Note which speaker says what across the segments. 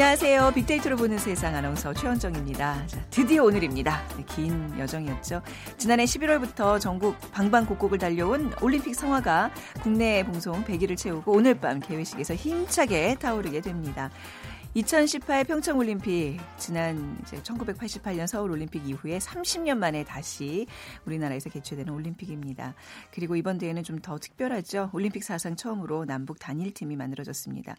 Speaker 1: 안녕하세요. 빅데이터로 보는 세상 아나운서 최원정입니다. 자, 드디어 오늘입니다. 네, 긴 여정이었죠. 지난해 11월부터 전국 방방곡곡을 달려온 올림픽 성화가 국내 봉송 100일을 채우고 오늘 밤 개회식에서 힘차게 타오르게 됩니다. 2018 평창올림픽 지난 이제 1988년 서울올림픽 이후에 30년 만에 다시 우리나라에서 개최되는 올림픽입니다. 그리고 이번 대회는 좀 더 특별하죠. 올림픽 사상 처음으로 남북 단일팀이 만들어졌습니다.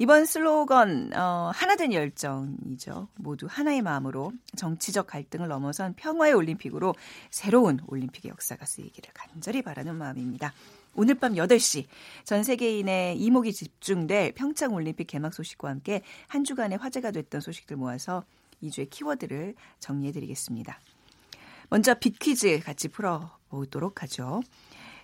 Speaker 1: 이번 슬로건 어, 하나된 열정이죠. 모두 하나의 마음으로 정치적 갈등을 넘어선 평화의 올림픽으로 새로운 올림픽의 역사가 쓰이기를 간절히 바라는 마음입니다. 오늘 밤 8시 전 세계인의 이목이 집중될 평창 올림픽 개막 소식과 함께 한 주간의 화제가 됐던 소식들 모아서 2주의 키워드를 정리해 드리겠습니다. 먼저 빅퀴즈 같이 풀어보도록 하죠.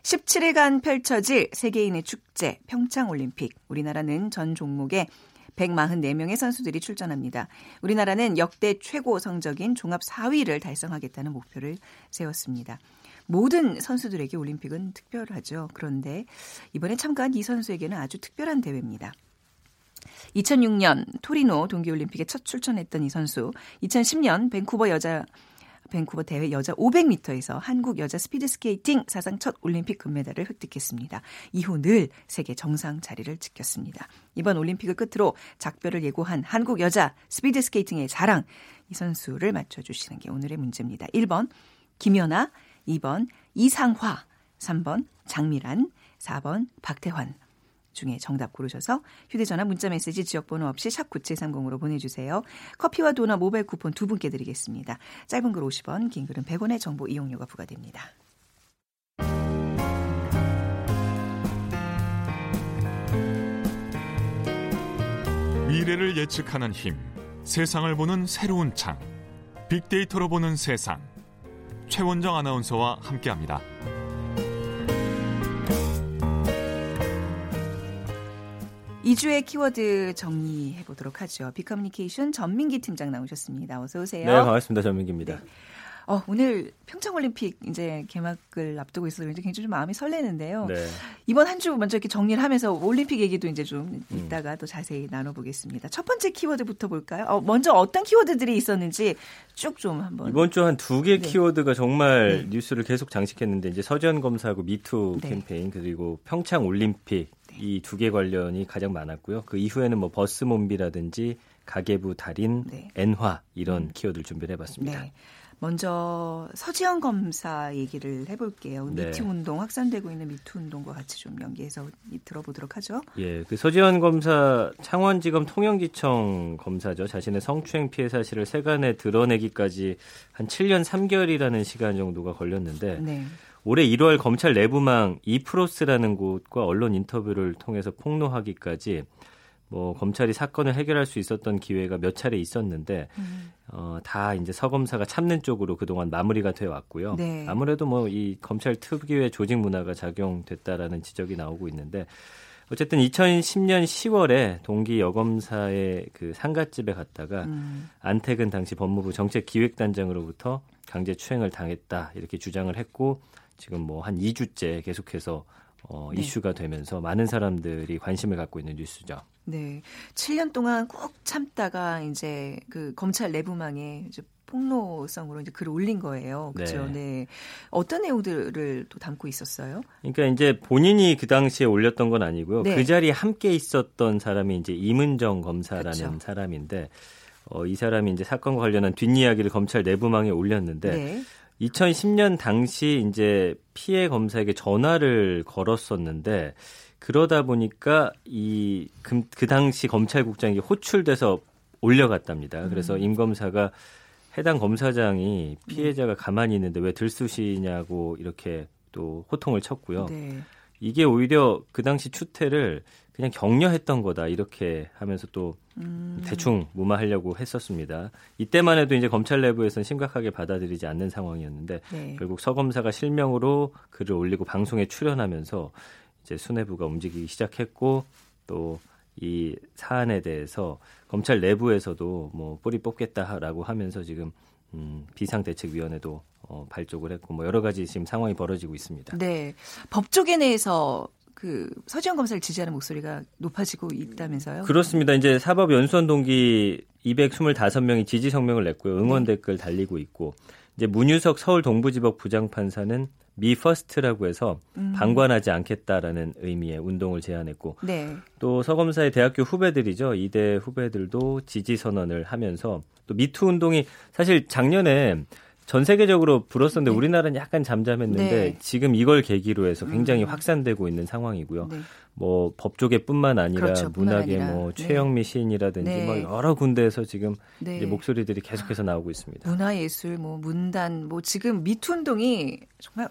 Speaker 1: 17일간 펼쳐질 세계인의 축제 평창 올림픽. 우리나라는 전 종목에 144명의 선수들이 출전합니다. 우리나라는 역대 최고 성적인 종합 4위를 달성하겠다는 목표를 세웠습니다. 모든 선수들에게 올림픽은 특별하죠. 그런데 이번에 참가한 이 선수에게는 아주 특별한 대회입니다. 2006년 토리노 동계올림픽에 첫 출전했던 이 선수, 2010년 밴쿠버 여자 밴쿠버 대회 여자 500m에서 한국 여자 스피드 스케이팅 사상 첫 올림픽 금메달을 획득했습니다. 이후 늘 세계 정상 자리를 지켰습니다. 이번 올림픽을 끝으로 작별을 예고한 한국 여자 스피드 스케이팅의 자랑 이 선수를 맞춰주시는 게 오늘의 문제입니다. 1번 김연아, 2번 이상화, 3번 장미란, 4번 박태환. 중에 정답 고르셔서 휴대전화 문자메시지 지역번호 없이 샵 9730으로 보내주세요. 커피와 도넛 모바일 쿠폰 두 분께 드리겠습니다. 짧은 글 50원, 긴 글은 100원의 정보 이용료가 부과됩니다.
Speaker 2: 미래를 예측하는 힘, 세상을 보는 새로운 창, 빅데이터로 보는 세상. 최원정 아나운서와 함께합니다.
Speaker 1: 이주의 키워드 정리해 보도록 하죠. 비커뮤니케이션 전민기 팀장 나오셨습니다. 어서 오세요.
Speaker 3: 네, 반갑습니다. 전민기입니다. 네.
Speaker 1: 어, 오늘 평창올림픽 이제 개막을 앞두고 있어서 굉장히 좀 마음이 설레는데요. 네. 이번 한 주 먼저 이렇게 정리를 하면서 올림픽 얘기도 이제 좀 음. 이따가 음. 또 자세히 나눠보겠습니다. 첫 번째 키워드부터 볼까요? 어, 먼저 어떤 키워드들이 있었는지 쭉 좀 한번.
Speaker 3: 이번 주 한 두개 네. 키워드가 정말 네. 뉴스를 계속 장식했는데 이제 서지현 검사하고 미투 네. 캠페인 그리고 평창올림픽 이 두 개 관련이 가장 많았고요. 그 이후에는 뭐 버스 몬비라든지 가계부 달인, 네. 엔화 이런 음. 키워드를 준비를 해봤습니다. 네.
Speaker 1: 먼저 서지현 검사 얘기를 해볼게요. 네. 미투 운동 확산되고 있는 미투 운동과 같이 좀 연계해서 들어보도록 하죠.
Speaker 3: 예, 그 서지현 검사 창원지검 통영지청 검사죠. 자신의 성추행 피해 사실을 세간에 드러내기까지 한 7년 3개월이라는 시간 정도가 걸렸는데 네. 올해 1월 검찰 내부망 이프로스라는 곳과 언론 인터뷰를 통해서 폭로하기까지 뭐 검찰이 사건을 해결할 수 있었던 기회가 몇 차례 있었는데 음. 어, 다 이제 서 검사가 참는 쪽으로 그동안 마무리가 되어 왔고요. 네. 아무래도 뭐 이 검찰 특유의 조직 문화가 작용됐다라는 지적이 나오고 있는데 어쨌든 2010년 10월에 동기 여검사의 그 상가집에 갔다가 음. 안택은 당시 법무부 정책기획단장으로부터 강제 추행을 당했다 이렇게 주장을 했고 지금 뭐 한 2주째 계속해서 어, 네. 이슈가 되면서 많은 사람들이 관심을 갖고 있는 뉴스죠.
Speaker 1: 네. 7년 동안 꾹 참다가 이제 그 검찰 내부망에 이제 폭로성으로 이제 글을 올린 거예요. 그렇죠. 네. 네. 어떤 내용들을 또 담고 있었어요?
Speaker 3: 그러니까 이제 본인이 그 당시에 올렸던 건 아니고요. 네. 그 자리에 함께 있었던 사람이 이제 임은정 검사라는 그렇죠. 사람인데 어, 이 사람이 이제 사건과 관련한 뒷이야기를 검찰 내부망에 올렸는데 네. 2010년 당시 이제 피해 검사에게 전화를 걸었었는데 그러다 보니까 이그 그 당시 검찰국장이 호출돼서 올려갔답니다. 그래서 음. 임 검사가 해당 검사장이 피해자가 네. 가만히 있는데 왜 들쑤시냐고 이렇게 또 호통을 쳤고요. 네. 이게 오히려 그 당시 추태를 그냥 격려했던 거다 이렇게 하면서 또 음. 대충 무마하려고 했었습니다. 이때만 해도 이제 검찰 내부에서는 심각하게 받아들이지 않는 상황이었는데 네. 결국 서 검사가 실명으로 글을 올리고 방송에 출연하면서 이제 수뇌부가 움직이기 시작했고 또 이 사안에 대해서 검찰 내부에서도 뭐 뿌리 뽑겠다라고 하면서 지금 음, 비상대책위원회도 어, 발족을 했고 뭐 여러 가지 지금 상황이 벌어지고 있습니다.
Speaker 1: 네, 법조계 내에서 그 서지현 검사를 지지하는 목소리가 높아지고 있다면서요?
Speaker 3: 그렇습니다. 이제 사법 연수원 동기 225명이 지지 성명을 냈고요. 응원 네. 댓글 달리고 있고 이제 문유석 서울 동부지법 부장판사는 Me First라고 해서 음. 방관하지 않겠다라는 의미의 운동을 제안했고 네. 또 서검사의 대학교 후배들이죠 이대 후배들도 지지 선언을 하면서 또 미투 운동이 사실 작년에 전 세계적으로 불었었는데 네. 우리나라는 약간 잠잠했는데 네. 지금 이걸 계기로 해서 굉장히 음. 확산되고 있는 상황이고요. 네. 뭐 법조계뿐만 아니라 그렇죠, 문학의 아니라. 뭐 네. 최영미 시인이라든지 네. 뭐 여러 군데에서 지금 네. 목소리들이 계속해서 나오고 있습니다.
Speaker 1: 문화예술, 뭐 문단, 뭐 지금 미투 운동이 정말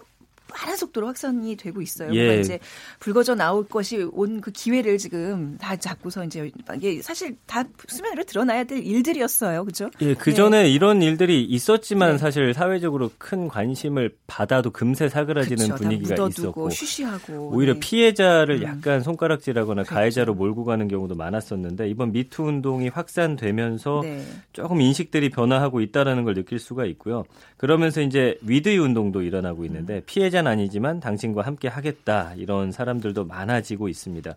Speaker 1: 빠른 속도로 확산이 되고 있어요. 예. 이제 불거져 나올 것이 온 그 기회를 지금 다 잡고서 이제 이게 사실 다 수면 위로 드러나야 될 일들이었어요. 그죠?
Speaker 3: 예, 그 전에 네. 이런 일들이 있었지만 네. 사실 사회적으로 큰 관심을 받아도 금세 사그라지는 그쵸, 분위기가 있었고
Speaker 1: 쉬쉬하고
Speaker 3: 오히려 네. 피해자를 음. 약간 손가락질하거나 그렇죠. 가해자로 몰고 가는 경우도 많았었는데 이번 미투 운동이 확산되면서 네. 조금 인식들이 변화하고 있다라는 걸 느낄 수가 있고요. 그러면서 이제 위드이 운동도 일어나고 있는데 음. 피해자 피해자는 아니지만 당신과 함께 하겠다 이런 사람들도 많아지고 있습니다.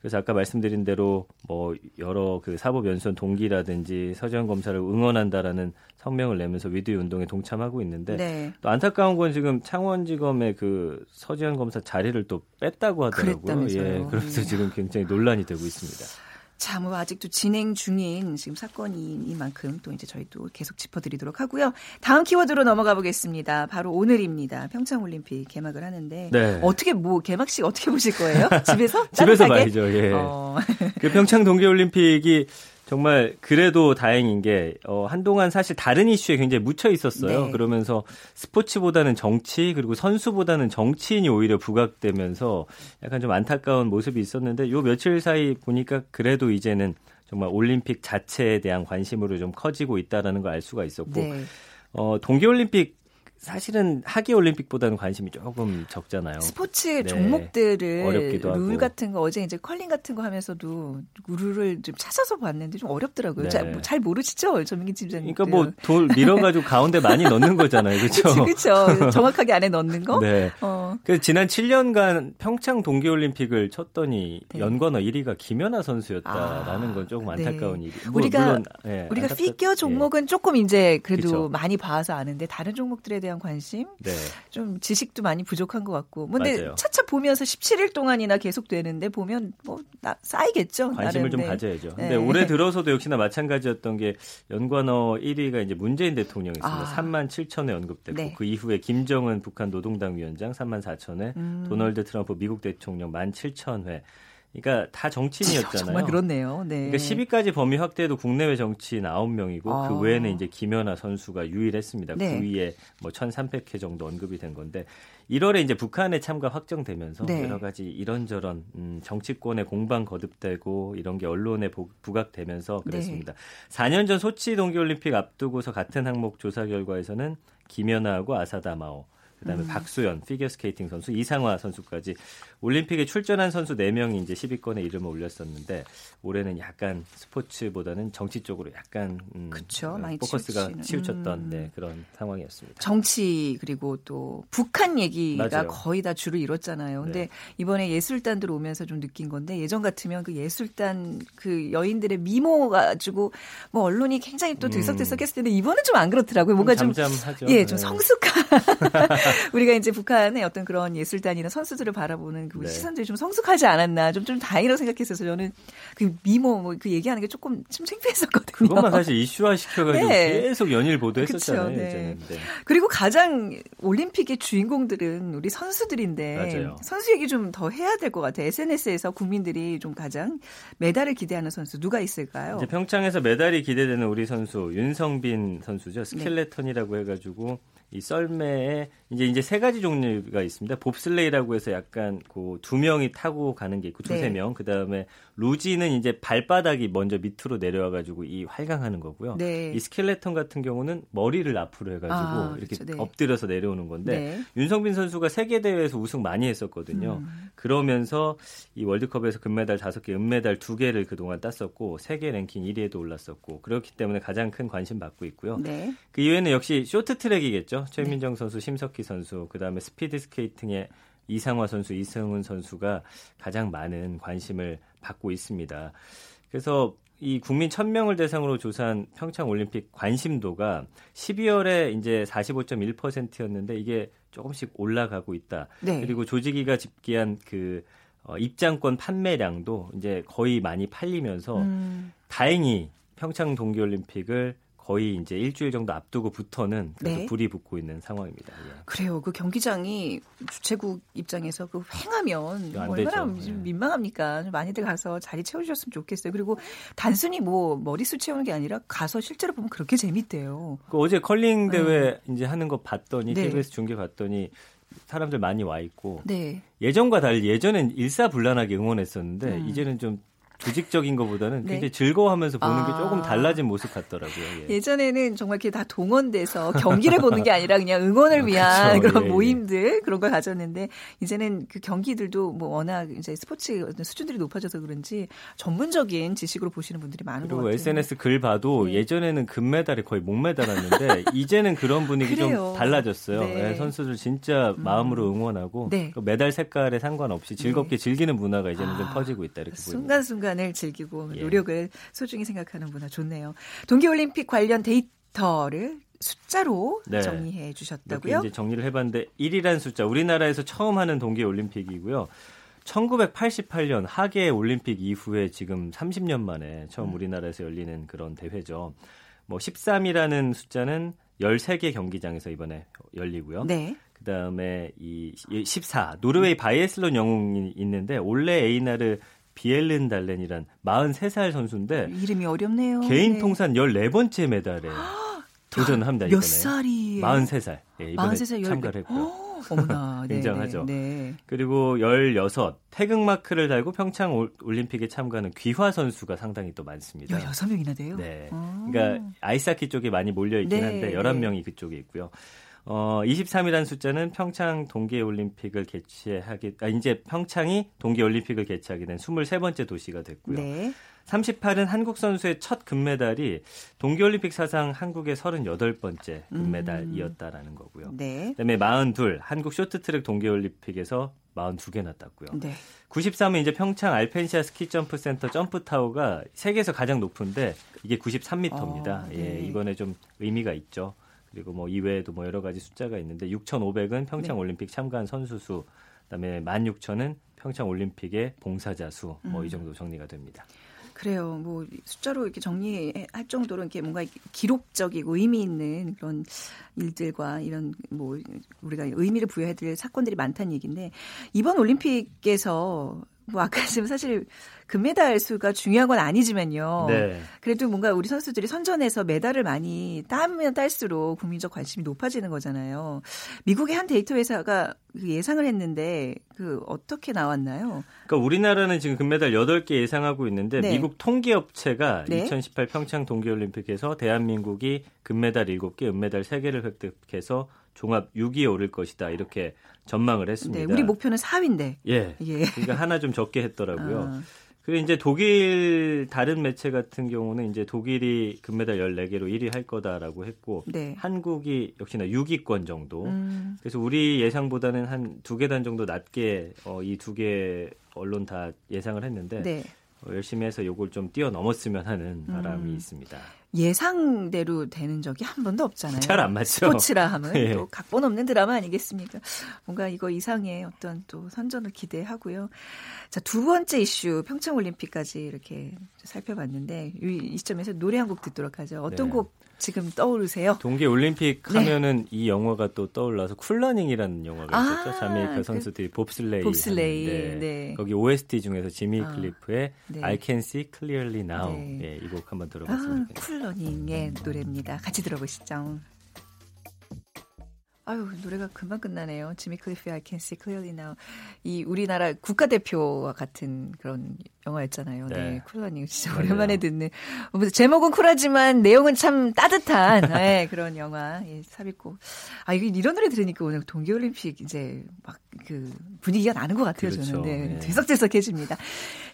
Speaker 3: 그래서 아까 말씀드린 대로 뭐 여러 그 사법 연수원 동기라든지 서지현 검사를 응원한다라는 성명을 내면서 위드위 운동에 동참하고 있는데 네. 또 안타까운 건 지금 창원지검의 그 서지현 검사 자리를 또 뺐다고 하더라고요.
Speaker 1: 그랬다면서요.
Speaker 3: 예, 그래서 네. 지금 굉장히 논란이 되고 있습니다.
Speaker 1: 자, 뭐 아직도 진행 중인 지금 사건이니만큼 또 이제 저희도 계속 짚어드리도록 하고요. 다음 키워드로 넘어가 보겠습니다. 바로 오늘입니다. 평창 올림픽 개막을 하는데 네. 어떻게 뭐 개막식 어떻게 보실 거예요? 집에서?
Speaker 3: 집에서 봐야죠. 예. 어. 그 평창 동계 올림픽이 정말 그래도 다행인 게 어, 한동안 사실 다른 이슈에 굉장히 묻혀 있었어요. 네. 그러면서 스포츠보다는 정치 그리고 선수보다는 정치인이 오히려 부각되면서 약간 좀 안타까운 모습이 있었는데 요 며칠 사이 보니까 그래도 이제는 정말 올림픽 자체에 대한 관심으로 좀 커지고 있다라는 걸 알 수가 있었고 네. 어, 동계올림픽 사실은 하계 올림픽보다는 관심이 조금 적잖아요.
Speaker 1: 스포츠 네. 종목들을 어렵기도 룰 하고. 같은 거 어제 이제 컬링 같은 거 하면서도 룰을 좀 찾아서 봤는데 좀 어렵더라고요. 네. 잘, 뭐잘 모르시죠, 전민기 팀장님.
Speaker 3: 그러니까 뭐 돌 밀어가지고 가운데 많이 넣는 거잖아요, 그렇죠?
Speaker 1: 그렇죠. 정확하게 안에 넣는 거. 네.
Speaker 3: 어. 그래서 지난 7년간 평창 동계올림픽을 쳤더니 네. 연관어 1위가 김연아 선수였다라는 아, 건 조금 네. 안타까운 일이.
Speaker 1: 뭐, 우리가 물론, 네, 우리가 안타깝... 피겨 종목은 조금 이제 그래도 그쵸. 많이 봐서 아는데 다른 종목들에 대한 대한 관심, 네. 좀 지식도 많이 부족한 것 같고. 뭐 근데 맞아요. 차차 보면서 17일 동안이나 계속 되는데 보면 뭐 나, 쌓이겠죠.
Speaker 3: 관심을 나름, 좀 네. 가져야죠. 네. 근데 올해 들어서도 역시나 마찬가지였던 게 연관어 1위가 이제 문재인 대통령이었습니다. 아. 3만 7천 회 언급됐고 네. 그 이후에 김정은 북한 노동당 위원장 3만 4천 회, 음. 도널드 트럼프 미국 대통령 1만 7천 회. 그러니까 다 정치인이었잖아요.
Speaker 1: 정말 그렇네요. 네.
Speaker 3: 그러니까 10위까지 범위 확대도 국내외 정치인 9명이고 아. 그 외에는 이제 김연아 선수가 유일했습니다. 네. 9위에 뭐 1,300회 정도 언급이 된 건데 1월에 이제 북한의 참가 확정되면서 네. 여러 가지 이런저런 음, 정치권의 공방 거듭되고 이런 게 언론에 부각되면서 그랬습니다. 네. 4년 전 소치 동계올림픽 앞두고서 같은 항목 조사 결과에서는 김연아하고 아사다마오 그다음에 음. 박수현 피겨스케이팅 선수 이상화 선수까지 올림픽에 출전한 선수 4명이 이제 10위권에 이름을 올렸었는데 올해는 약간 스포츠보다는 정치 쪽으로 약간 음, 그쵸, 많이 포커스가 치우치는. 치우쳤던 음. 네, 그런 상황이었습니다.
Speaker 1: 정치 그리고 또 북한 얘기가 맞아요. 거의 다 주를 이뤘잖아요. 근데 네. 이번에 예술단들 오면서 좀 느낀 건데 예전 같으면 그 예술단 그 여인들의 미모 가지고 뭐 언론이 굉장히 또 들썩들썩했을 텐데 이번은 좀 안 그렇더라고요. 뭔가 좀
Speaker 3: 잠잠하죠.
Speaker 1: 예, 좀 네. 성숙한 우리가 이제 북한의 어떤 그런 예술단이나 선수들을 바라보는 그 네. 시선들이 좀 성숙하지 않았나 좀 좀 다행이라고 생각했어서 저는 그 미모 뭐 그 얘기하는 게 조금 좀 창피했었거든요.
Speaker 3: 그것만 사실 이슈화 시켜가지고 네. 계속 연일 보도했었잖아요. 네.
Speaker 1: 네. 그리고 가장 올림픽의 주인공들은 우리 선수들인데 맞아요. 선수 얘기 좀 더 해야 될 것 같아요. SNS에서 국민들이 좀 가장 메달을 기대하는 선수 누가 있을까요?
Speaker 3: 이제 평창에서 메달이 기대되는 우리 선수 윤성빈 선수죠. 스켈레톤이라고 해가지고 이 썰매에 이제 이제 세 가지 종류가 있습니다. 봅슬레이라고 해서 약간 그 두 명이 타고 가는 게 있고 두세 네. 명. 그다음에 루지는 이제 발바닥이 먼저 밑으로 내려와 가지고 이 활강하는 거고요. 네. 이 스켈레톤 같은 경우는 머리를 앞으로 해 가지고 아, 이렇게 그렇죠. 네. 엎드려서 내려오는 건데 네. 윤성빈 선수가 세계 대회에서 우승 많이 했었거든요. 음. 그러면서 이 월드컵에서 금메달 5개, 은메달 2개를 그동안 땄었고 세계 랭킹 1위에도 올랐었고 그렇기 때문에 가장 큰 관심 받고 있고요. 네. 그 이후에는 역시 쇼트트랙이겠죠. 최민정 선수, 심석희 선수, 그다음에 스피드 스케이팅의 이상화 선수, 이승훈 선수가 가장 많은 관심을 받고 있습니다. 그래서 이 국민 1000명을 대상으로 조사한 평창 올림픽 관심도가 12월에 이제 45.1%였는데 이게 조금씩 올라가고 있다. 네. 그리고 조직위가 집계한 그 어, 입장권 판매량도 이제 거의 많이 팔리면서 음. 다행히 평창 동계올림픽을 거의 이제 일주일 정도 앞두고부터는 네. 불이 붙고 있는 상황입니다. 예.
Speaker 1: 그래요. 그 경기장이 주최국 입장에서 그 횡하면 얼마나 되죠. 예. 민망합니까? 많이들 가서 자리 채워주셨으면 좋겠어요. 그리고 단순히 뭐 머리수 채우는 게 아니라 가서 실제로 보면 그렇게 재밌대요.
Speaker 3: 그 어제 컬링 네. 대회 네. 이제 하는 거 봤더니 네. KBS 중계 봤더니 사람들 많이 와 있고 네. 예전과 달리 예전엔 일사불란하게 응원했었는데 음. 이제는 좀 조직적인 것보다는 네. 굉장히 즐거워하면서 보는 아. 게 조금 아. 달라진 모습 같더라고요.
Speaker 1: 예. 전에는 정말 이렇게 다 동원돼서 경기를 보는 게 아니라 그냥 응원을 아, 위한 그렇죠. 그런 예, 예. 모임들 그런 걸 가졌는데 이제는 그 경기들도 뭐 워낙 이제 스포츠 수준들이 높아져서 그런지 전문적인 지식으로 보시는 분들이 많은 것 같아요.
Speaker 3: 그리고 SNS 글 봐도 네. 예전에는 금메달이 거의 목메달았는데 이제는 그런 분위기 좀 달라졌어요. 네. 네, 선수들 진짜 음. 마음으로 응원하고 네. 그 메달 색깔에 상관없이 즐겁게 네. 즐기는 문화가 이제는 아. 좀 퍼지고 있다 이렇게
Speaker 1: 보입니다. 순간순간 시간을 즐기고 예. 노력을 소중히 생각하는 문화 좋네요. 동계올림픽 관련 데이터를 숫자로 네. 정리해 주셨다고요?
Speaker 3: 이제 정리를 해봤는데 1이란 숫자 우리나라에서 처음 하는 동계올림픽이고요. 1988년 하계 올림픽 이후에 지금 30년 만에 처음 음. 우리나라에서 열리는 그런 대회죠. 뭐 13이라는 숫자는 13개 경기장에서 이번에 열리고요. 네. 그다음에 이 14 노르웨이 바이애슬론 영웅이 있는데 올레 에이나르 비에른달렌이란 43살 선수인데
Speaker 1: 이름이 어렵네요.
Speaker 3: 개인 네. 통산 14번째 메달에 도전합니다.
Speaker 1: 몇 살이?
Speaker 3: 43살. 예, 이번에 43살 참가를 했고요.
Speaker 1: 어머나.
Speaker 3: 굉장하죠. 네, 네. 그리고 16 태극마크를 달고 평창 올림픽에 참가하는 귀화 선수가 상당히 또 많습니다.
Speaker 1: 16명이나 돼요?
Speaker 3: 네. 아. 그러니까 아이스하키 쪽에 많이 몰려 있긴 네, 한데 11명이 그쪽에 있고요. 어, 23이라는 숫자는 평창 동계올림픽을 개최하게, 아, 이제 평창이 동계올림픽을 개최하게 된 23번째 도시가 됐고요. 네. 38은 한국 선수의 첫 금메달이 동계올림픽 사상 한국의 38번째 금메달이었다라는 거고요. 네. 그다음에 42 한국 쇼트트랙 동계올림픽에서 42개나 땄고요. 네. 93은 이제 평창 알펜시아 스키 점프 센터 점프 타워가 세계에서 가장 높은데 이게 93m입니다. 어, 네. 예, 이번에 좀 의미가 있죠. 그리고 뭐 이외에도 뭐 여러 가지 숫자가 있는데 6,500은 평창 네. 올림픽 참가한 선수 수, 그다음에 16,000은 평창 올림픽의 봉사자 수, 뭐이 음. 정도 정리가 됩니다.
Speaker 1: 그래요. 뭐 숫자로 이렇게 정리할 정도로 이렇게 뭔가 기록적이고 의미 있는 그런 일들과 이런 뭐 우리가 의미를 부여해야 될 사건들이 많다는 얘기인데 이번 올림픽에서 뭐 아까 지금 사실 금메달 수가 중요한 건 아니지만요. 네. 그래도 뭔가 우리 선수들이 선전해서 메달을 많이 따면 딸수록 국민적 관심이 높아지는 거잖아요. 미국의 한 데이터 회사가 그 예상을 했는데 그 어떻게 나왔나요?
Speaker 3: 그러니까 우리나라는 지금 금메달 8개 예상하고 있는데 네. 미국 통계 업체가 네. 2018 평창 동계 올림픽에서 대한민국이 금메달 7개, 은메달 3개를 획득해서 종합 6위에 오를 것이다. 이렇게 전망을 했습니다.
Speaker 1: 네, 우리 목표는 4위인데.
Speaker 3: 예. 예. 그러니까 하나 좀 적게 했더라고요. 아. 그리고 이제 독일 다른 매체 같은 경우는 이제 독일이 금메달 14개로 1위 할 거다라고 했고 네. 한국이 역시나 6위권 정도. 음. 그래서 우리 예상보다는 한 두 계단 정도 낮게 어, 이 두 개 언론 다 예상을 했는데 네. 어, 열심히 해서 요걸 좀 뛰어넘었으면 하는 바람이 음. 있습니다.
Speaker 1: 예상대로 되는 적이 한 번도 없잖아요.
Speaker 3: 잘 안 맞죠.
Speaker 1: 스포츠라 하면 네. 또 각본 없는 드라마 아니겠습니까? 뭔가 이거 이상의 어떤 또 선전을 기대하고요. 자, 두 번째 이슈 평창 올림픽까지 이렇게 살펴봤는데 이, 이 시점에서 노래 한 곡 듣도록 하죠. 어떤 네. 곡 지금 떠오르세요?
Speaker 3: 동계 올림픽 네. 하면은 이 영화가 또 떠올라서 쿨러닝이라는 영화가 아, 있었죠. 자메이카 그 선수들이 봅슬레이.
Speaker 1: 봅슬레이. 네.
Speaker 3: 거기 OST 중에서 지미 아, 클리프의 네. I Can See Clearly Now. 네. 예, 이곡 한번 들어봤습니다.
Speaker 1: 아, 쿨러닝의 노래입니다. 같이 들어보시죠. 아유 노래가 금방 끝나네요. 지미 클리프 I Can See Clearly Now. 이 우리나라 국가대표와 같은 그런 영화였잖아요. 네, 네 쿨러닝 진짜. 오랜만에 듣는. 제목은 쿨하지만 내용은 참 따뜻한 네, 그런 영화. 예, 삽입곡. 아 이게 이런 노래 들으니까 오늘 동계올림픽 이제 막 그 분위기가 나는 것 같아요. 그렇죠. 저는 네, 네. 들썩들썩해집니다. 자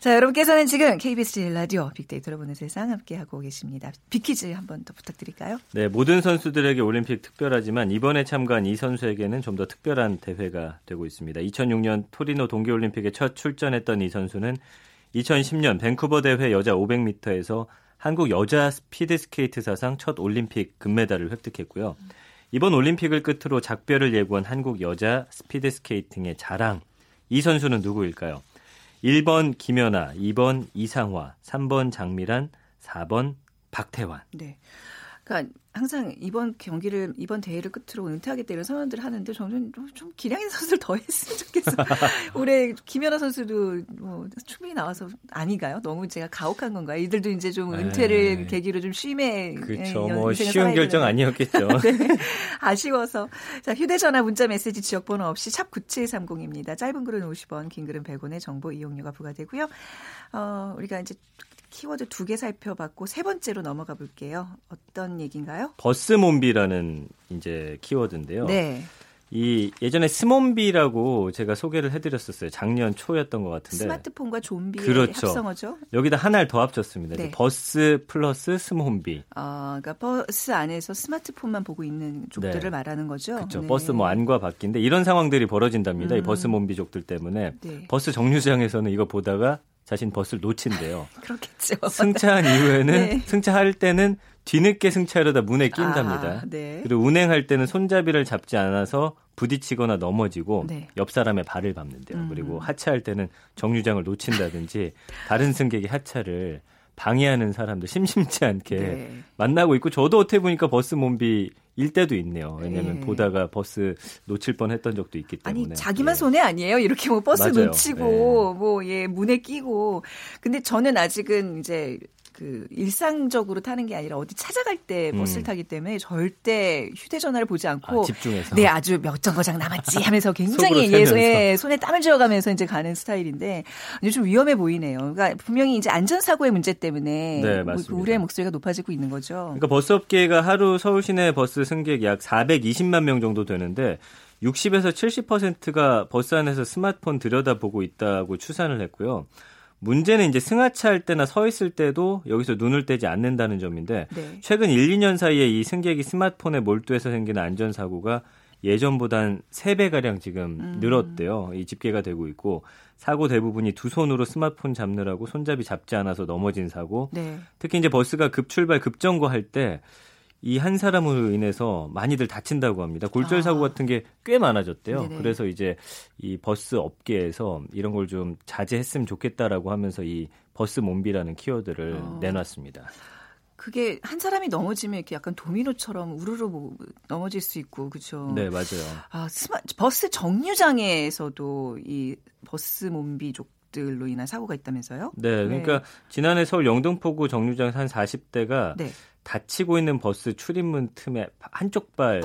Speaker 1: 자, 여러분께서는 지금 KBS 라디오 빅데이터로 보는 세상 함께하고 계십니다. 빅퀴즈 한번 더 부탁드릴까요?
Speaker 3: 네, 모든 선수들에게 올림픽 특별하지만 이번에 참가한 이 선수에게는 좀 더 특별한 대회가 되고 있습니다. 2006년 토리노 동계올림픽에 첫 출전했던 이 선수는 2010년 밴쿠버 대회 여자 500m에서 한국 여자 스피드스케이트 사상 첫 올림픽 금메달을 획득했고요. 이번 올림픽을 끝으로 작별을 예고한 한국 여자 스피드스케이팅의 자랑. 이 선수는 누구일까요? 1번 김연아, 2번 이상화, 3번 장미란, 4번 박태환.
Speaker 1: 네. 그러니까 항상 이번 경기를 이번 대회를 끝으로 은퇴하겠다 이런 선언들을 하는데 저는 좀 기량 있는 선수를 더 했으면 좋겠어. 올해 김연아 선수도 뭐 충분히 나와서 아닌가요? 너무 제가 가혹한 건가요? 이들도 이제 좀 은퇴를 네. 계기로 좀 쉼에
Speaker 3: 그렇죠. 뭐 쉬운 결정 아니었겠죠. 네.
Speaker 1: 아쉬워서 자 휴대전화 문자 메시지 지역번호 없이 샵 9730입니다. 짧은 글은 50원, 긴 글은 100원의 정보 이용료가 부과되고요. 어, 우리가 이제 키워드 두 개 살펴봤고 세 번째로 넘어가 볼게요. 어떤 얘기인가요?
Speaker 3: 버스몸비라는 이제 키워드인데요. 네. 이 예전에 스몸비라고 제가 소개를 해드렸었어요. 작년 초였던 것 같은데.
Speaker 1: 스마트폰과 좀비의 그렇죠. 합성어죠.
Speaker 3: 여기다 하나를 더 합쳤습니다. 네. 버스 플러스 스몸비.
Speaker 1: 아, 그러니까 버스 안에서 스마트폰만 보고 있는 족들을 네. 말하는 거죠.
Speaker 3: 그렇죠. 네. 버스 뭐 안과 밖인데 이런 상황들이 벌어진답니다. 음. 이 버스 몸비족들 때문에 네. 버스 정류장에서는 이거 보다가 자신 버스를 놓친대요.
Speaker 1: 그렇겠죠.
Speaker 3: 승차한 이후에는 네. 승차할 때는 뒤늦게 승차하려다 문에 낀답니다. 아, 네. 그리고 운행할 때는 손잡이를 잡지 않아서 부딪히거나 넘어지고 네. 옆 사람의 발을 밟는데요. 음. 그리고 하차할 때는 정류장을 놓친다든지 다른 승객이 하차를 방해하는 사람들 심심치 않게 네. 만나고 있고 저도 어떻게 보니까 버스 몸비 일 때도 있네요. 왜냐하면 네. 보다가 버스 놓칠 뻔했던 적도 있기 때문에.
Speaker 1: 아니 자기만 네. 손해 아니에요. 이렇게 뭐 버스 맞아요. 놓치고 네. 뭐예 문에 끼고. 근데 저는 아직은 이제 그 일상적으로 타는 게 아니라 어디 찾아갈 때 음. 버스를 타기 때문에 절대 휴대전화를 보지 않고
Speaker 3: 아, 집중해서
Speaker 1: 네 아주 몇 정거장 남았지 하면서 굉장히 예소에 손에 땀을 쥐어가면서 이제 가는 스타일인데 좀 위험해 보이네요. 그러니까 분명히 이제 안전 사고의 문제 때문에 네, 그 우려의 목소리가 높아지고 있는 거죠.
Speaker 3: 그러니까 버스 업계가 하루 서울 시내 버스 승객 약 420만 명 정도 되는데 60에서 70%가 버스 안에서 스마트폰 들여다보고 있다고 추산을 했고요. 문제는 이제 승하차할 때나 서 있을 때도 여기서 눈을 떼지 않는다는 점인데 네. 최근 1, 2년 사이에 이 승객이 스마트폰에 몰두해서 생기는 안전 사고가 예전보단 3배 가량 지금 음. 늘었대요. 이 집계가 되고 있고 사고 대부분이 두 손으로 스마트폰 잡느라고 손잡이 잡지 않아서 넘어진 사고. 네. 특히 이제 버스가 급출발 급정거할 때 이 한 사람으로 인해서 많이들 다친다고 합니다. 골절 사고 아. 같은 게 꽤 많아졌대요. 네네. 그래서 이제 이 버스 업계에서 이런 걸 좀 자제했으면 좋겠다라고 하면서 이 버스 몸비라는 키워드를 어. 내놨습니다.
Speaker 1: 그게 한 사람이 넘어지면 이렇게 약간 도미노처럼 우르르 뭐 넘어질 수 있고 그렇죠.
Speaker 3: 네 맞아요.
Speaker 1: 아 스마 버스 정류장에서도 이 버스 몸비 족 들로 인한 사고가 있다면서요?
Speaker 3: 네, 그러니까 네. 지난해 서울 영등포구 정류장 한 40대가 네. 닫히고 있는 버스 출입문 틈에 한쪽 발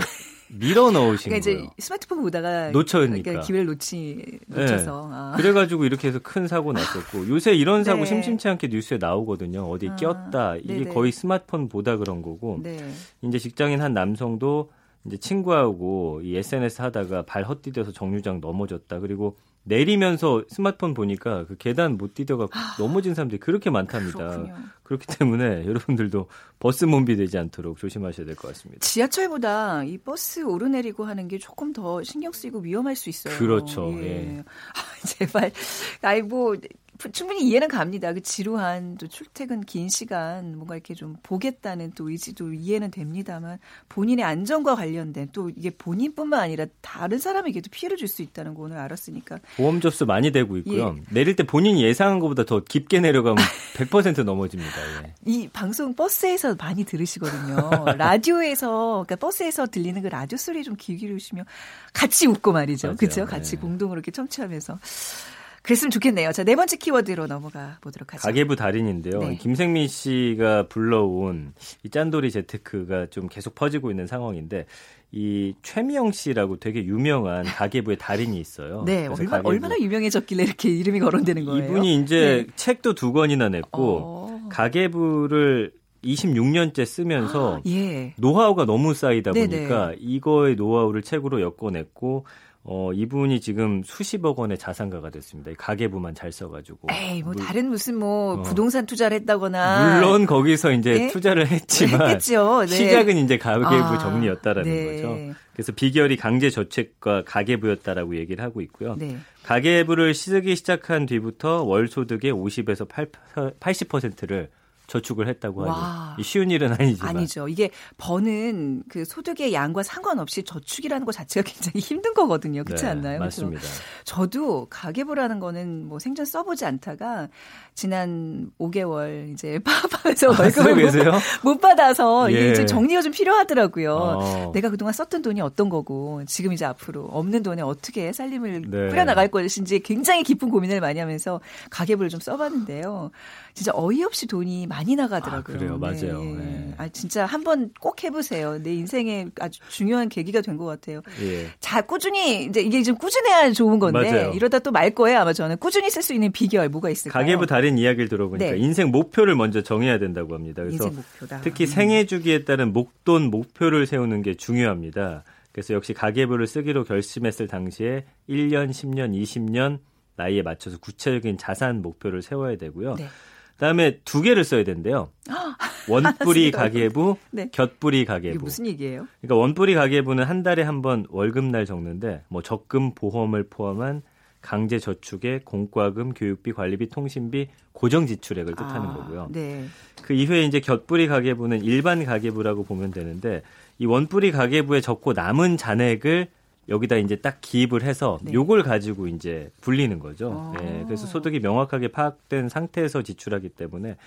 Speaker 3: 밀어 넣으신 그러니까 거예요.
Speaker 1: 스마트폰 보다가
Speaker 3: 놓쳐니까
Speaker 1: 그러니까 기회를 놓치 놓쳐서
Speaker 3: 네. 아. 그래가지고 이렇게 해서 큰 사고 났었고 요새 이런 사고 네. 심심치 않게 뉴스에 나오거든요. 어디 아. 꼈다 이게 네네. 거의 스마트폰 보다 그런 거고 네. 이제 직장인 한 남성도 이제 친구하고 이 SNS 하다가 발 헛디뎌서 정류장 넘어졌다. 그리고 내리면서 스마트폰 보니까 그 계단 못 뛰다가 아, 넘어진 사람들이 그렇게 많답니다. 그렇군요. 그렇기 때문에 여러분들도 버스 몸비 되지 않도록 조심하셔야 될 것 같습니다.
Speaker 1: 지하철보다 이 버스 오르내리고 하는 게 조금 더 신경 쓰이고 위험할 수 있어요.
Speaker 3: 그렇죠. 예. 예.
Speaker 1: 아, 제발. 아이 뭐 충분히 이해는 갑니다. 그 지루한 또 출퇴근 긴 시간 뭔가 이렇게 좀 보겠다는 또 의지도 이해는 됩니다만 본인의 안전과 관련된 또 이게 본인뿐만 아니라 다른 사람에게도 피해를 줄 수 있다는 거 오늘 알았으니까
Speaker 3: 보험 접수 많이 되고 있고요. 예. 내릴 때 본인이 예상한 것보다 더 깊게 내려가면 100% 넘어집니다. 예.
Speaker 1: 이 방송 버스에서 많이 들으시거든요. 라디오에서 그러니까 버스에서 들리는 그 라디오 소리 좀 귀 기울이시면 같이 웃고 말이죠. 그렇죠? 같이 네. 공동으로 이렇게 청취하면서 그랬으면 좋겠네요. 자, 네 번째 키워드로 넘어가 보도록 하죠.
Speaker 3: 가계부 달인인데요. 네. 김생민 씨가 불러온 이 짠돌이 재테크가 좀 계속 퍼지고 있는 상황인데 이 최미영 씨라고 되게 유명한 가계부의 달인이 있어요.
Speaker 1: 네, 얼마, 얼마나 유명해졌길래 이렇게 이름이 거론되는 거예요?
Speaker 3: 이분이 이제 네. 책도 두 권이나 냈고 어. 가계부를 26년째 쓰면서 아, 예. 노하우가 너무 쌓이다 보니까 네네. 이거의 노하우를 책으로 엮어냈고 어, 이분이 지금 수십억 원의 자산가가 됐습니다. 가계부만 잘 써가지고.
Speaker 1: 에이, 뭐 물, 다른 무슨 뭐 어. 부동산 투자를 했다거나.
Speaker 3: 물론 거기서 이제 네? 투자를 했지만. 했겠죠. 네. 시작은 이제 가계부 아, 정리였다라는 네. 거죠. 그래서 비결이 강제 저축과 가계부였다라고 얘기를 하고 있고요. 네. 가계부를 쓰기 시작한 뒤부터 월 소득의 50에서 8, 80%를 저축을 했다고 하니 쉬운 일은 아니지만
Speaker 1: 아니죠. 이게 버는 그 소득의 양과 상관없이 저축이라는 것 자체가 굉장히 힘든 거거든요. 그렇지 네, 않나요?
Speaker 3: 맞습니다.
Speaker 1: 저도 가계부라는 거는 뭐 생전 써보지 않다가 지난 5개월 이제 파업하면서 아, 월급을 못, 못, 받아서 예. 이게 정리가 좀 필요하더라고요. 어. 내가 그동안 썼던 돈이 어떤 거고 지금 이제 앞으로 없는 돈에 어떻게 살림을 네. 꾸려나갈 것인지 굉장히 깊은 고민을 많이 하면서 가계부를 좀 써봤는데요. 진짜 어이없이 돈이 많이 나가더라고요. 아,
Speaker 3: 그래요, 맞아요. 네. 네.
Speaker 1: 아 진짜 한번 꼭 해보세요. 내 인생에 아주 중요한 계기가 된 것 같아요. 예. 자 꾸준히 이제 이게 좀 꾸준해야 좋은 건데 맞아요. 이러다 또 말 거예요 아마 저는 꾸준히 쓸 수 있는 비결 뭐가 있을까요?
Speaker 3: 가계부 다른 이야기를 들어보니까 네. 인생 목표를 먼저 정해야 된다고 합니다. 그래서 특히 음. 생애 주기에 따른 목돈 목표를 세우는 게 중요합니다. 그래서 역시 가계부를 쓰기로 결심했을 당시에 1년, 10년, 20년 나이에 맞춰서 구체적인 자산 목표를 세워야 되고요. 네. 그다음에 두 개를 써야 된대요. 원뿌리 가계부, 네. 곁뿌리 가계부.
Speaker 1: 이게 무슨 얘기예요?
Speaker 3: 그러니까 원뿌리 가계부는 한 달에 한 번 월급날 적는데 뭐 적금 보험을 포함한 강제 저축의 공과금, 교육비, 관리비, 통신비, 고정 지출액을 뜻하는 아, 거고요. 네. 그 이후에 이제 곁뿌리 가계부는 일반 가계부라고 보면 되는데 이 원뿌리 가계부에 적고 남은 잔액을 여기다 이제 딱 기입을 해서 네. 요걸 가지고 이제 불리는 거죠. 아. 네, 그래서 소득이 명확하게 파악된 상태에서 지출하기 때문에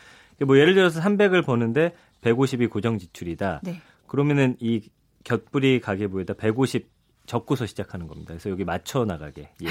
Speaker 3: 뭐 예를 들어서 300을 버는데 150이 고정 지출이다. 네. 그러면은 이 곁불이 가계부에다 150 적고서 시작하는 겁니다. 그래서 여기 맞춰 나가게. 예.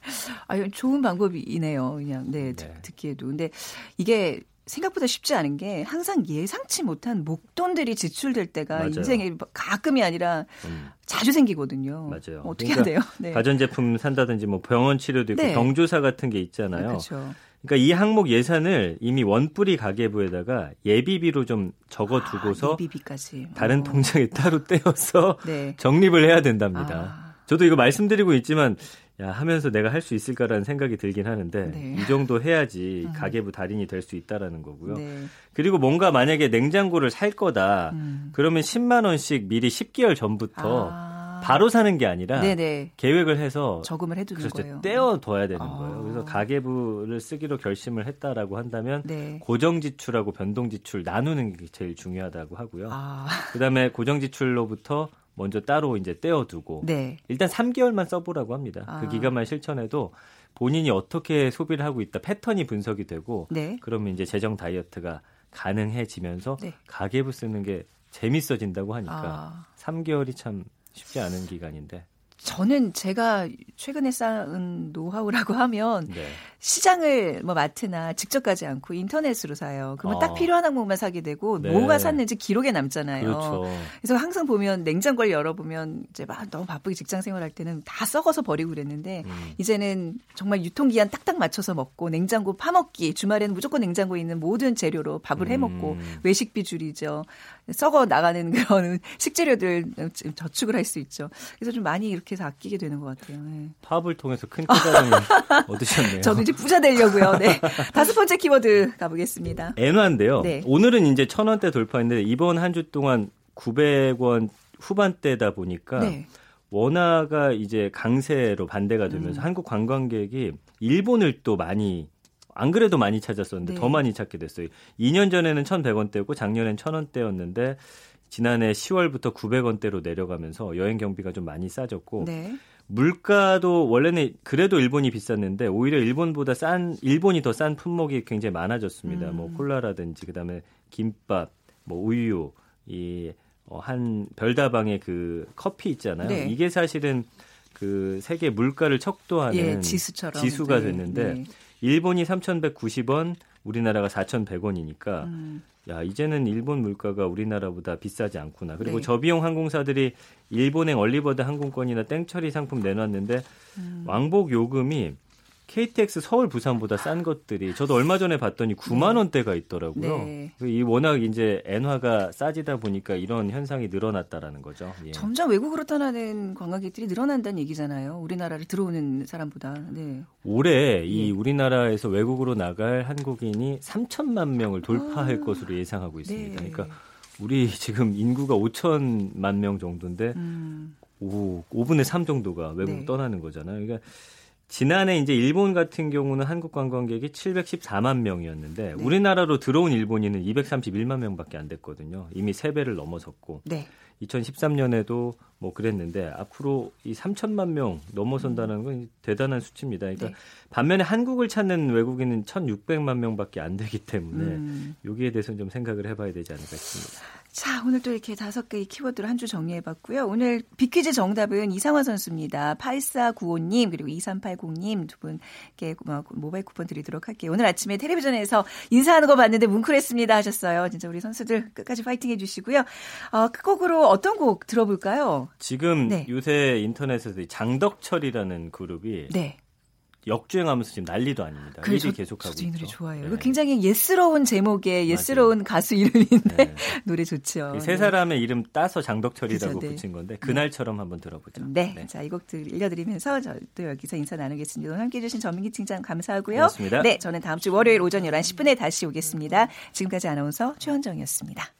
Speaker 1: 아, 좋은 방법이네요. 그냥 네, 네. 듣기에도. 근데 이게 생각보다 쉽지 않은 게 항상 예상치 못한 목돈들이 지출될 때가 맞아요. 인생에 가끔이 아니라 음. 자주 생기거든요.
Speaker 3: 맞아요.
Speaker 1: 어떻게 그러니까 해야 돼요?
Speaker 3: 네. 가전제품 산다든지 뭐 병원 치료도 있고 네. 경조사 같은 게 있잖아요. 네, 그렇죠. 그러니까 이 항목 예산을 이미 원뿌리 가계부에다가 예비비로 좀 적어두고서 아, 예비비까지. 다른 오. 어. 통장에 따로 떼어서 네. 적립을 해야 된답니다. 아. 저도 이거 말씀드리고 있지만 야 하면서 내가 할 수 있을까라는 생각이 들긴 하는데 네. 이 정도 해야지 음. 가계부 달인이 될 수 있다라는 거고요. 네. 그리고 뭔가 만약에 냉장고를 살 거다 음. 그러면 10만 원씩 미리 10개월 전부터 아. 바로 사는 게 아니라 네네. 계획을 해서
Speaker 1: 저금을 해두는
Speaker 3: 그렇죠.
Speaker 1: 거예요.
Speaker 3: 떼어둬야 되는 아. 거예요. 그래서 가계부를 쓰기로 결심을 했다라고 한다면 네. 고정 지출하고 변동 지출 나누는 게 제일 중요하다고 하고요. 아. 그다음에 고정 지출로부터 먼저 따로 이제 떼어두고 네. 일단 3개월만 써보라고 합니다. 그 아. 그 기간만 실천해도 본인이 어떻게 소비를 하고 있다 패턴이 분석이 되고 네. 그러면 이제 재정 다이어트가 가능해지면서 네. 가계부 쓰는 게 재밌어진다고 하니까 아. 3개월이 참 쉽지 않은 기간인데
Speaker 1: 저는 제가 최근에 쌓은 노하우라고 하면 네. 시장을 뭐 마트나 직접 가지 않고 인터넷으로 사요. 그러면 어. 딱 필요한 항목만 사게 되고 네. 뭐가 샀는지 기록에 남잖아요. 그렇죠. 그래서 항상 보면 냉장고를 열어보면 이제 막 너무 바쁘게 직장 생활할 때는 다 썩어서 버리고 그랬는데 음. 이제는 정말 유통기한 딱딱 맞춰서 먹고 냉장고 파먹기 주말에는 무조건 냉장고에 있는 모든 재료로 밥을 해먹고 음. 외식비 줄이죠. 썩어 나가는 그런 식재료들 저축을 할 수 있죠. 그래서 좀 많이 이렇게 해서 아끼게 되는 것 같아요. 네.
Speaker 3: 파업을 통해서 큰 깨달음을 얻으셨네요.
Speaker 1: 저도 이제 부자 되려고요. 네. 다섯 번째 키워드 가보겠습니다.
Speaker 3: 엔화인데요. 네. 오늘은 이제 천 원대 돌파했는데 이번 한 주 동안 900원 후반대다 보니까 네. 원화가 이제 강세로 반대가 되면서 음. 한국 관광객이 일본을 또 많이 안 그래도 많이 찾았었는데 네. 더 많이 찾게 됐어요. 2년 전에는 1,100원대고 작년엔 1,000원대였는데 지난해 10월부터 900원대로 내려가면서 여행 경비가 좀 많이 싸졌고 네. 물가도 원래는 그래도 일본이 비쌌는데 오히려 일본보다 싼 일본이 더 싼 품목이 굉장히 많아졌습니다. 음. 뭐 콜라라든지 그다음에 김밥, 뭐 우유, 이한 어, 별다방의 그 커피 있잖아요. 네. 이게 사실은 그 세계 물가를 척도하는 예, 지수처럼 지수가 네. 됐는데 네. 일본이 3,190원, 우리나라가 4,100원이니까 음. 야 이제는 일본 물가가 우리나라보다 비싸지 않구나. 그리고 네. 저비용 항공사들이 일본행 얼리버드 항공권이나 땡처리 상품 내놨는데 음. 왕복 요금이 KTX 서울 부산보다 싼 것들이 저도 얼마 전에 봤더니 9만 네. 원대가 있더라고요. 네. 이 워낙 이제 엔화가 싸지다 보니까 이런 현상이 늘어났다라는 거죠.
Speaker 1: 예. 점점 외국으로 떠나는 관광객들이 늘어난다는 얘기잖아요. 우리나라를 들어오는 사람보다. 네.
Speaker 3: 올해 이 예. 우리나라에서 외국으로 나갈 한국인이 3천만 명을 돌파할 아. 것으로 예상하고 있습니다. 네. 그러니까 우리 지금 인구가 5천만 명 정도인데 음. 오, 5분의 3 정도가 외국 네. 떠나는 거잖아요. 그러니까 지난해 이제 일본 같은 경우는 한국 관광객이 714만 명이었는데 네. 우리나라로 들어온 일본인은 231만 명밖에 안 됐거든요. 이미 3배를 넘어섰고. 네. 2013년에도 뭐 그랬는데 앞으로 이 3천만 명 넘어선다는 건 대단한 수치입니다. 그러니까 네. 반면에 한국을 찾는 외국인은 1,600만 명밖에 안 되기 때문에 음. 여기에 대해서는 좀 생각을 해봐야 되지 않을까 싶습니다.
Speaker 1: 자, 오늘 또 이렇게 다섯 개의 키워드를 한주 정리해봤고요. 오늘 비퀴즈 정답은 이상화 선수입니다. 8495님, 그리고 2380님 두 분께 뭐 모바일 쿠폰 드리도록 할게요. 오늘 아침에 텔레비전에서 인사하는 거 봤는데 뭉클했습니다 하셨어요. 진짜 우리 선수들 끝까지 파이팅 해주시고요. 어, 끝곡으로 어떤 곡 들어볼까요?
Speaker 3: 지금 네. 요새 인터넷에서 장덕철이라는 그룹이 네. 역주행하면서 지금 난리도 아닙니다. 그래, 1위 계속하고
Speaker 1: 저도 이 노래 좋아해요. 네. 굉장히 예스러운 제목의 예스러운 맞아요. 가수 이름인데 네. 노래 좋죠.
Speaker 3: 세 사람의 이름 따서 장덕철이라고 그쵸, 네. 붙인 건데 네. 그날처럼 한번 들어보죠.
Speaker 1: 네, 네. 자 이 곡 들려드리면서 저도 여기서 인사 나누겠습니다. 오늘 함께해 주신 전민기 팀장 감사하고요.
Speaker 3: 고맙습니다.
Speaker 1: 네, 저는 다음 주 월요일 오전 11시 10분에 다시 오겠습니다. 지금까지 아나운서 최현정이었습니다.